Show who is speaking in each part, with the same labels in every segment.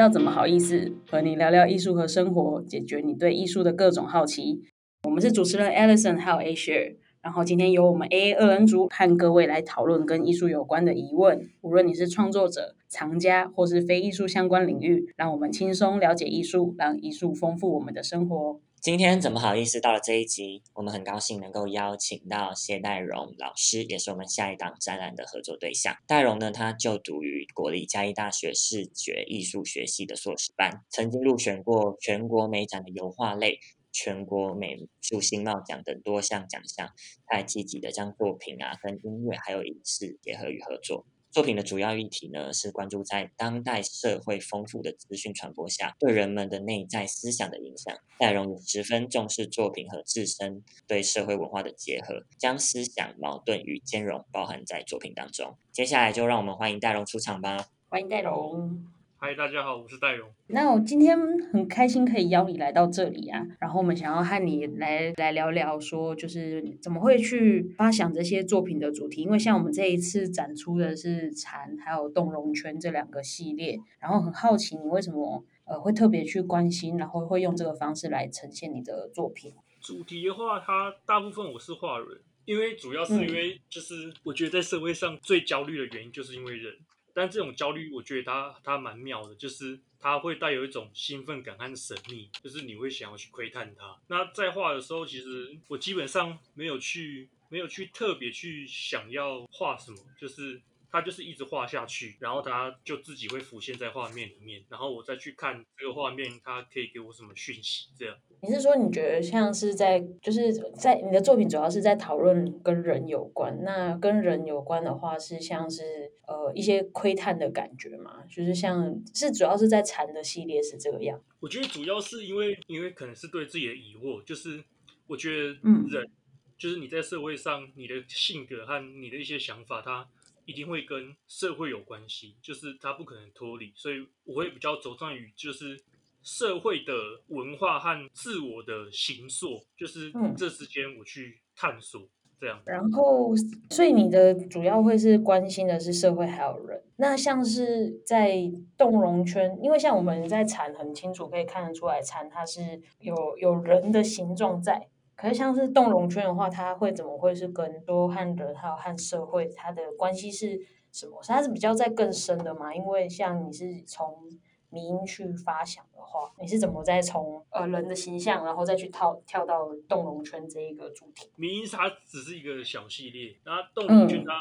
Speaker 1: 到怎么好意思和你聊聊艺术和生活，解决你对艺术的各种好奇。我们是主持人 Alison 还有 Asia，然后今天由我们 A A 二人组和各位来讨论跟艺术有关的疑问。无论你是创作者、藏家或是非艺术相关领域，让我们轻松了解艺术，让艺术丰富我们的生活。
Speaker 2: 今天怎么好意思到了这一集，我们很高兴能够邀请到谢代荣老师，也是我们下一档展览的合作对象。代荣呢，他就读于国立嘉义大学视觉艺术学系的硕士班，曾经入选过全国美展的油画类、全国美术新貌奖等多项奖项。他还积极的将作品啊跟音乐还有影视结合与合作。作品的主要议题呢，是关注在当代社会丰富的资讯传播下，对人们的内在思想的影响。戴荣也十分重视作品和自身对社会文化的结合，将思想矛盾与兼容包含在作品当中。接下来就让我们欢迎戴荣出场吧。
Speaker 1: 欢迎戴荣。
Speaker 3: 嗨，大家好，我是戴荣。
Speaker 1: 那我今天很开心可以邀你来到这里啊，然后我们想要和你来来聊聊，说就是怎么会去发想这些作品的主题？因为像我们这一次展出的是蝉还有动容圈这两个系列，然后很好奇你为什么呃会特别去关心，然后会用这个方式来呈现你的作品。
Speaker 3: 主题的话，它大部分我是画人，因为主要是因为就是我觉得在社会上最焦虑的原因就是因为人。但这种焦虑，我觉得它它蛮妙的，就是它会带有一种兴奋感和神秘，就是你会想要去窥探它。那在画的时候，其实我基本上没有去没有去特别去想要画什么，就是它就是一直画下去，然后它就自己会浮现在画面里面，然后我再去看这个画面，它可以给我什么讯息，这样。
Speaker 1: 你是说你觉得像是在就是在你的作品主要是在讨论跟人有关？那跟人有关的话是像是呃一些窥探的感觉嘛？就是像是主要是在禅的系列是这个样。
Speaker 3: 我觉得主要是因为因为可能是对自己的疑惑，就是我觉得人就是你在社会上你的性格和你的一些想法，它一定会跟社会有关系，就是它不可能脱离，所以我会比较着重于就是。社会的文化和自我的形塑，就是这之间我去探索这样。
Speaker 1: 然后，所以你的主要会是关心的是社会还有人。那像是在动容圈，因为像我们在蚕很清楚可以看得出来，蚕它是有有人的形状在。可是像是动容圈的话，它会怎么会是跟多和人还有和社会它的关系是什么？它是比较在更深的嘛？因为像你是从。民去发想的话，你是怎么再从呃人的形象，然后再去套跳到动容圈这一个主题？
Speaker 3: 民它只是一个小系列，那动容圈它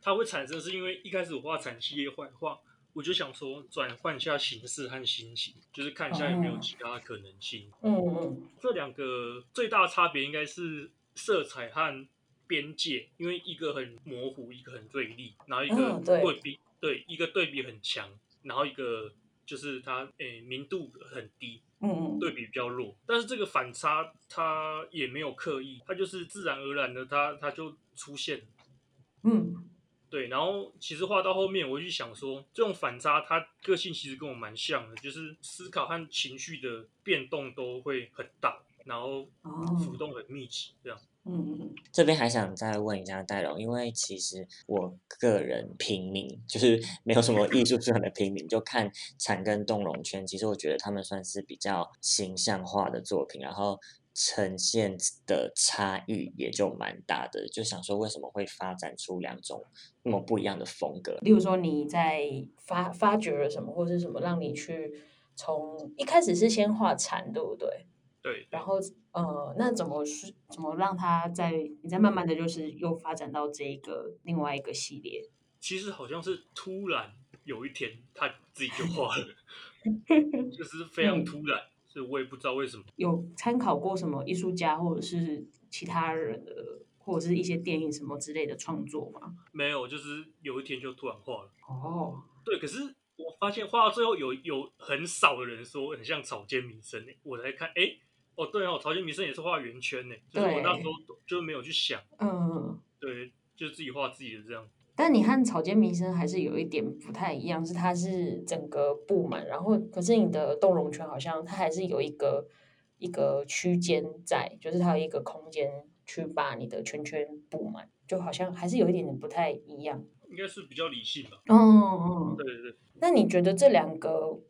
Speaker 3: 它会产生，是因为一开始我画产系列画画，我就想说转换一下形式和心情，就是看一下有没有其他可能性。
Speaker 1: 嗯嗯，
Speaker 3: 这两个最大的差别应该是色彩和边界，因为一个很模糊，一个很锐利，然后一个对。比对一个对比很强，然后一个。就是它，诶，明度很低，
Speaker 1: 嗯嗯，
Speaker 3: 对比比较弱，但是这个反差它也没有刻意，它就是自然而然的，它它就出现，
Speaker 1: 嗯，
Speaker 3: 对，然后其实画到后面，我就想说，这种反差，他个性其实跟我蛮像的，就是思考和情绪的变动都会很大，然后浮动很密集，这样。
Speaker 1: 嗯，
Speaker 2: 这边还想再问一下戴龙，因为其实我个人平民，就是没有什么艺术素养的平民，就看产跟动容圈，其实我觉得他们算是比较形象化的作品，然后呈现的差异也就蛮大的，就想说为什么会发展出两种那么不一样的风格？
Speaker 1: 例如说你在发发掘了什么，或者什么让你去从一开始是先画禅，对不对？
Speaker 3: 对，
Speaker 1: 然后呃，那怎么是怎么让它在你再慢慢的就是又发展到这个另外一个系列？
Speaker 3: 其实好像是突然有一天他自己就画了，就是非常突然，所以我也不知道为什么。
Speaker 1: 有参考过什么艺术家或者是其他人的，或者是一些电影什么之类的创作吗？
Speaker 3: 没有，就是有一天就突然画了。
Speaker 1: 哦，
Speaker 3: 对，可是我发现画到最后有有很少的人说很像草间弥生诶，我才看哎。哦，对哦，草间弥生也是画圆圈呢，就是我那时候就没有去想，
Speaker 1: 嗯，
Speaker 3: 对，就自己画自己的这样。
Speaker 1: 但你和草间弥生还是有一点不太一样，是它是整个布满，然后可是你的动容圈好像它还是有一个一个区间在，就是它有一个空间去把你的圈圈布满，就好像还是有一点点不太一样。
Speaker 3: 应该是比较理性吧。
Speaker 1: 嗯嗯，
Speaker 3: 对对对。
Speaker 1: 那你觉得这两个？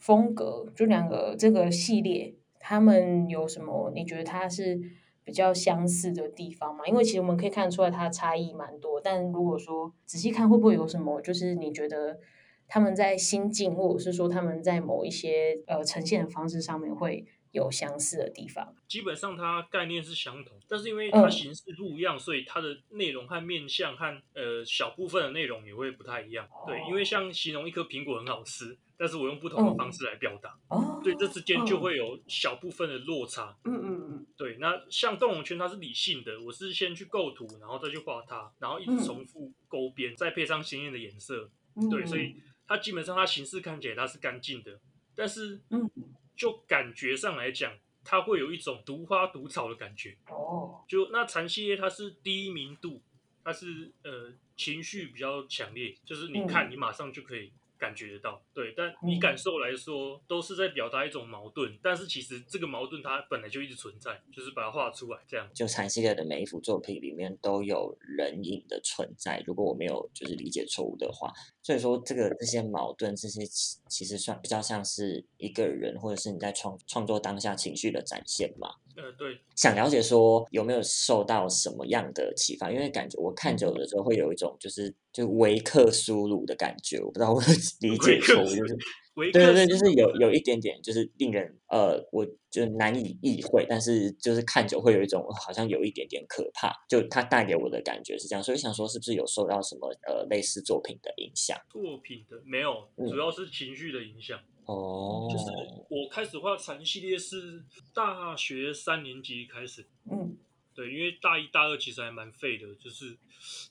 Speaker 1: 风格，就两个这个系列，他们有什么？你觉得它是比较相似的地方嘛？因为其实我们可以看得出来，它差异蛮多。但如果说仔细看，会不会有什么？就是你觉得他们在心境，或者是说他们在某一些呃呈现的方式上面会？有相似的地方，
Speaker 3: 基本上它概念是相同，但是因为它形式不一样，所以它的内容和面向和呃小部分的内容也会不太一样。对，因为像形容一颗苹果很好吃，但是我用不同的方式来表达，对，这之间就会有小部分的落差。嗯嗯嗯。对，那像动物圈它是理性的，我是先去构图，然后再去画它，然后一直重复勾边，再配上鲜艳的颜色。对，所以它基本上它形式看起来它是干净的，但是嗯。就感觉上来讲，它会有一种毒花毒草的感觉。哦，就那禅系列，它是低明度，它是呃情绪比较强烈，就是你看你马上就可以。感觉得到，对，但你感受来说，都是在表达一种矛盾。但是其实这个矛盾它本来就一直存在，就是把它画出来这样。
Speaker 2: 就禅系列的每一幅作品里面都有人影的存在，如果我没有就是理解错误的话。所以说这个这些矛盾，这些其实算比较像是一个人或者是你在创创作当下情绪的展现嘛。
Speaker 3: 呃，对。
Speaker 2: 想了解说有没有受到什么样的启发？因为感觉我看久了之后会有一种就是就维克苏鲁的感觉，我不知道我 理解错误，就是对对对，就是有有一点点就是令人呃，我就难以意会，但是就是看久会有一种好像有一点点可怕，就它带给我的感觉是这样，所以想说是不是有受到什么呃类似作品的影响？
Speaker 3: 作品的没有，主要是情绪的影响。哦，就是我开始画禅系列是大学三年级开始，嗯，对，因为大一大二其实还蛮废的，就是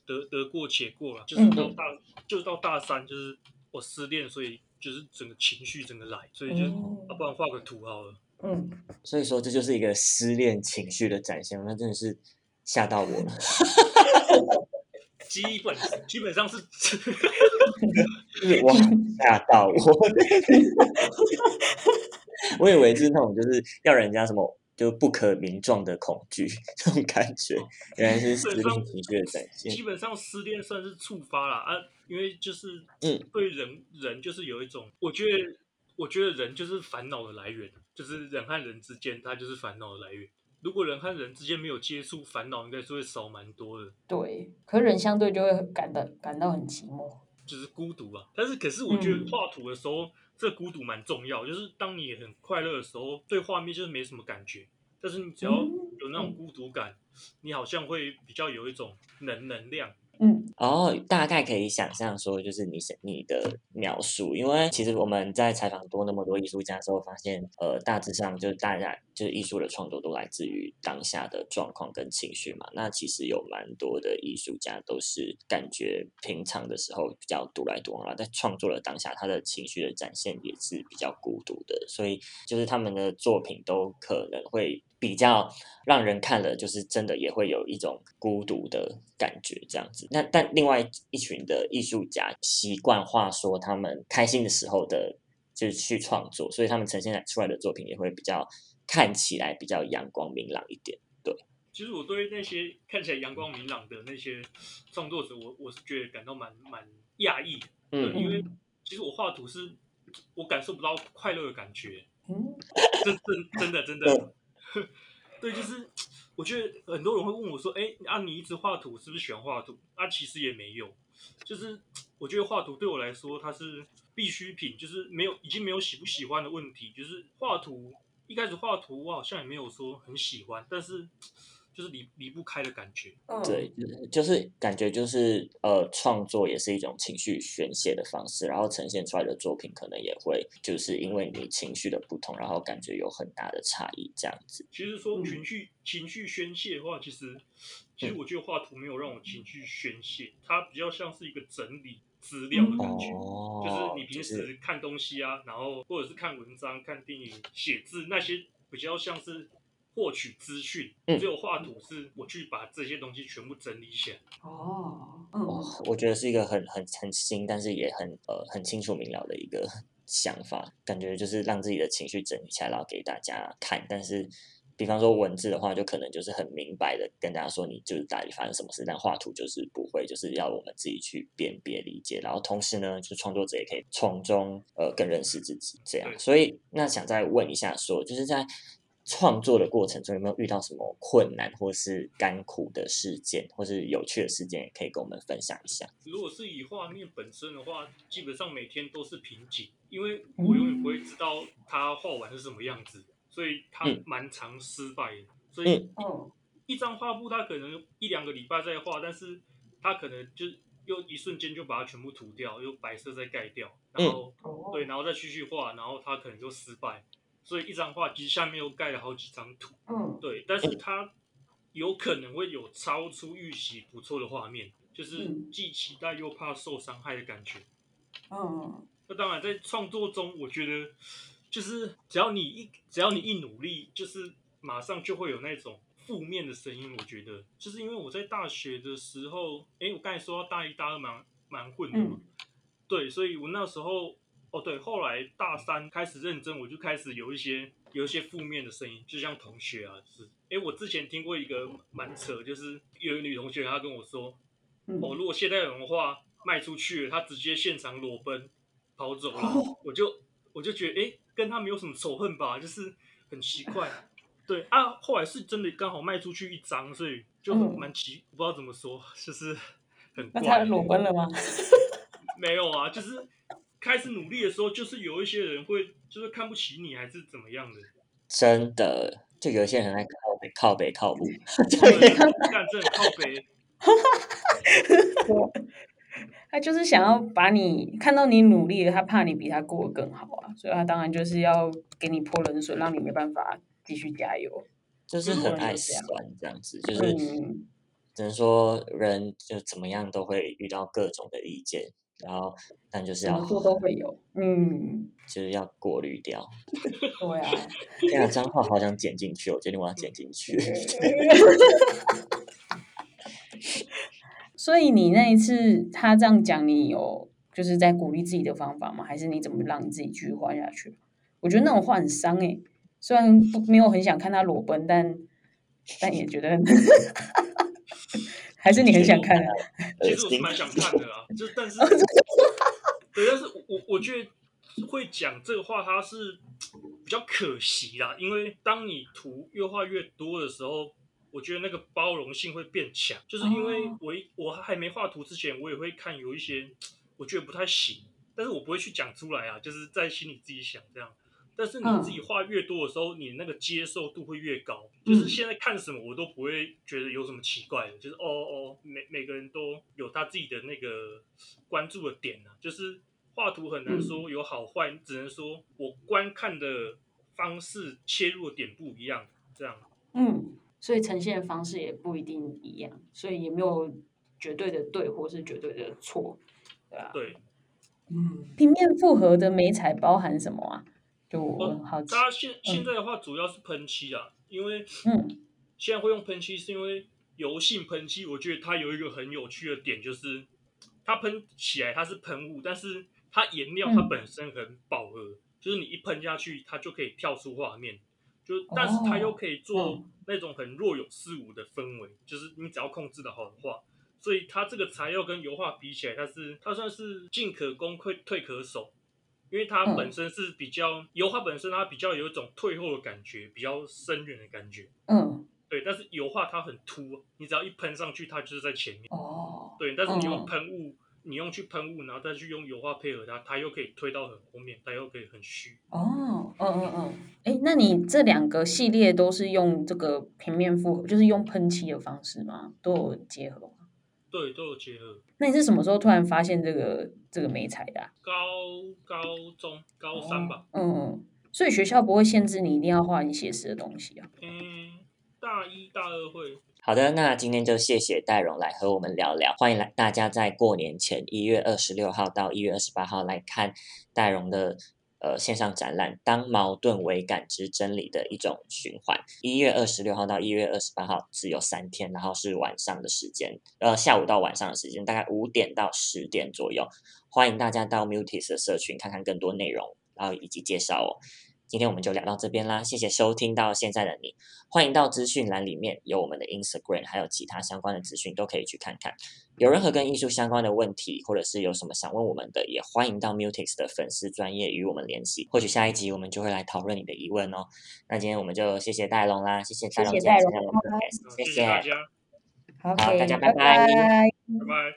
Speaker 3: 得得过且过了，就是到大就是到大三，就是我失恋，所以就是整个情绪整个来，所以就要不然画个图好了，
Speaker 2: 嗯，所以说这就是一个失恋情绪的展现，那真的是吓到我了。
Speaker 3: 基本基本上是，
Speaker 2: 哇吓到我！我以为是那种就是要人家什么就不可名状的恐惧这种感觉，原来是失恋情绪的展现。
Speaker 3: 基本上失恋算是触发了啊，因为就是嗯，对人人就是有一种，我觉得我觉得人就是烦恼的来源，就是人和人之间，它就是烦恼的来源。如果人和人之间没有接触，烦恼应该是会少蛮多的。
Speaker 1: 对，可人相对就会感到感到很寂寞，
Speaker 3: 就是孤独啊。但是，可是我觉得画图的时候，这孤独蛮重要。就是当你很快乐的时候，对画面就是没什么感觉。但是你只要有那种孤独感，你好像会比较有一种能能量。
Speaker 2: 嗯，哦，大概可以想象说，就是你你的描述，因为其实我们在采访多那么多艺术家之后，发现，呃，大致上就是大家就是艺术的创作都来自于当下的状况跟情绪嘛。那其实有蛮多的艺术家都是感觉平常的时候比较独来独往啦，在创作的当下，他的情绪的展现也是比较孤独的，所以就是他们的作品都可能会。比较让人看了，就是真的也会有一种孤独的感觉，这样子。那但另外一群的艺术家习惯画说他们开心的时候的，就是去创作，所以他们呈现出来的作品也会比较看起来比较阳光明朗一点。对，
Speaker 3: 其实我对那些看起来阳光明朗的那些创作者，我我是觉得感到蛮蛮讶异。嗯，因为其实我画图是，我感受不到快乐的感觉。嗯，真真真的真的。对，就是我觉得很多人会问我说：“哎，啊，你一直画图，是不是喜欢画图？”啊，其实也没有，就是我觉得画图对我来说，它是必需品，就是没有已经没有喜不喜欢的问题。就是画图一开始画图，我好像也没有说很喜欢，但是。就是离离不开的感觉，
Speaker 2: 对，就是感觉就是呃，创作也是一种情绪宣泄的方式，然后呈现出来的作品可能也会就是因为你情绪的不同，然后感觉有很大的差异这样子。
Speaker 3: 其实说情绪情绪宣泄的话，其实其实我觉得画图没有让我情绪宣泄，它比较像是一个整理资料的感觉，就是你平时看东西啊，然后或者是看文章、看电影、写字那些比较像是。获取资讯，只有画图是我去把这些东西全部整理起来。哦，
Speaker 2: 嗯，我觉得是一个很很很新，但是也很呃很清楚明了的一个 想法。感觉就是让自己的情绪整理起来，然后给大家看。但是比方说文字的话，就可能就是很明白的跟大家说你就是到底发生什么事，但画图就是不会，就是要我们自己去辨别理解，然后同时呢，就创作者也可以从中呃更认识自己这样。所以那想再问一下说，就是在创作的过程中有没有遇到什么困难或是甘苦的事件，或是有趣的事件，也可以跟我们分享一下。
Speaker 3: 如果是以画面本身的话，基本上每天都是瓶颈，因为我永远不会知道它画完是什么样子，所以它
Speaker 2: 嗯
Speaker 3: 蛮常失败的。所以一张画布它可能一两个礼拜再画，但是它可能就是又一瞬间就把它全部涂掉，用白色再盖掉，然后、
Speaker 1: 哦
Speaker 3: 对，然后再继续画，然后它可能就失败。所以一张画其实下面又盖了好几张图，
Speaker 1: 嗯
Speaker 3: 对，但是它有可能会有超出预期不错的画面，就是
Speaker 1: 嗯
Speaker 3: 既期待又怕受伤害的感觉。
Speaker 1: 嗯
Speaker 3: 那当然，在创作中，我觉得就是只要你一只要你一努力，就是马上就会有那种负面的声音。我觉得，就是因为我在大学的时候，诶，我刚才说到大一、大二蛮蛮混的嘛，
Speaker 1: 嗯
Speaker 3: 对，所以我那时候，哦对，后来大三开始认真，我就开始有一些有一些负面的声音，就像同学啊，就是，哎，我之前听过一个蛮扯，就是有一个女同学她跟我说，
Speaker 1: 嗯
Speaker 3: 哦，如果现代文化卖出去了，他直接现场裸奔跑走了，
Speaker 1: 哦
Speaker 3: 我就我就觉得，哎、跟她没有什么仇恨吧，就是很奇怪。对啊，后来是真的刚好卖出去一张，所以就
Speaker 1: 嗯
Speaker 3: 蛮奇，不知道怎么说，就是很
Speaker 1: 那他
Speaker 3: 怪。
Speaker 1: 裸奔了吗？
Speaker 3: 没有啊，就是开始努力的时候，就是有一些人会就是看不起你，还是怎么样的。
Speaker 2: 真的，就有一些人在靠北、靠北、靠步。
Speaker 3: 对，干这很靠北。
Speaker 1: 他就是想要把你看到你努力了，他怕你比他过得更好啊，所以他当然就是要给你泼冷水，让你没办法继续加油。
Speaker 2: 就是很爱酸这样子，就是
Speaker 1: 嗯
Speaker 2: 只能说人就怎么样都会遇到各种的意见，然后但就是要
Speaker 1: 怎么做都会有。嗯，
Speaker 2: 就是要过滤掉。
Speaker 1: 对啊。
Speaker 2: 这样脏话好想剪进去，我决定我要剪进去。
Speaker 1: 所以你那一次他这样讲，你有就是在鼓励自己的方法吗？还是你怎么让你自己继续画下去？我觉得那种话很伤诶、虽然不没有很想看他裸奔，但但也觉得很，还是你很想看啊？
Speaker 3: 其实我是蛮想看的啦，就但是，对，但是我我我觉得会讲这个话，它是比较可惜啦，因为当你图越画越多的时候，我觉得那个包容性会变强，就是因为
Speaker 1: 哦
Speaker 3: 我一我还没画图之前，我也会看有一些我觉得不太行，但是我不会去讲出来啊，就是在心里自己想这样。但是你自己画越多的时候，你那个接受度会越高。就是现在看什么我都不会觉得有什么奇怪的，就是哦哦，每每个人都有他自己的那个关注的点啊。就是画图很难说有好坏，只能说我观看的方式切入的点不一样，这样。
Speaker 1: 嗯，所以呈现的方式也不一定一样，所以也没有绝对的对或是绝对的错，对啊。
Speaker 3: 对，
Speaker 1: 嗯，平面复合的美彩包含什么啊？就。
Speaker 3: 它现现在的话主要是喷漆啊，因为
Speaker 1: 嗯
Speaker 3: 现在会用喷漆是因为油性喷漆，我觉得它有一个很有趣的点，就是它喷起来它是喷雾，但是它颜料它
Speaker 1: 嗯
Speaker 3: 本身很饱和，就是你一喷下去，它就可以跳出画面，就但是它又可以做
Speaker 1: 嗯
Speaker 3: 那种很若有似无的氛围，就是你只要控制的好的话。所以它这个材料跟油画比起来，它是它算是进可攻，退退可守，因为它
Speaker 1: 嗯
Speaker 3: 本身是比较、油画本身它比较有一种退后的感觉，比较深远的感觉。
Speaker 1: 嗯
Speaker 3: 对，但是油画它很凸，你只要一喷上去，它就是在前面。
Speaker 1: 哦
Speaker 3: 对，但是你用
Speaker 1: 嗯
Speaker 3: 喷雾，你用去喷雾，然后再去用油画配合它，它又可以推到很后面，它又可以很虚。
Speaker 1: 哦嗯嗯嗯，哎，那你这两个系列都是用这个平面复合，就是用喷漆的方式吗？都有结合吗？
Speaker 3: 对，都有结合。
Speaker 1: 那你是什么时候突然发现这个这个美彩的、啊？
Speaker 3: 高高中高三吧，
Speaker 1: 嗯，所以学校不会限制你一定要画你写实的东西啊。
Speaker 3: 嗯，大一大二会。
Speaker 2: 好的，那今天就谢谢戴荣来和我们聊聊，欢迎来大家在过年前一月二十六号到一月二十八号来看戴荣的呃线上展览《当矛盾为感知真理的一种循环》。一月二十六号到一月二十八号只有三天，然后是晚上的时间，呃下午到晚上的时间，大概五点到十点左右。欢迎大家到 Mutis 的社群看看更多内容，然后以及介绍哦。今天我们就聊到这边啦，谢谢收听到现在的你，欢迎到资讯栏里面有我们的 Instagram，还有其他相关的资讯都可以去看看。有任何跟艺术相关的问题，或者是有什么想问我们的，也欢迎到 Mutix 的粉丝专业与我们联系。或许下一集我们就会来讨论你的疑问哦。那今天我们就谢谢戴龙啦，谢谢戴龙
Speaker 1: 谢谢
Speaker 3: 大家，
Speaker 2: 好，大家拜
Speaker 1: 拜
Speaker 2: 拜
Speaker 3: 拜拜。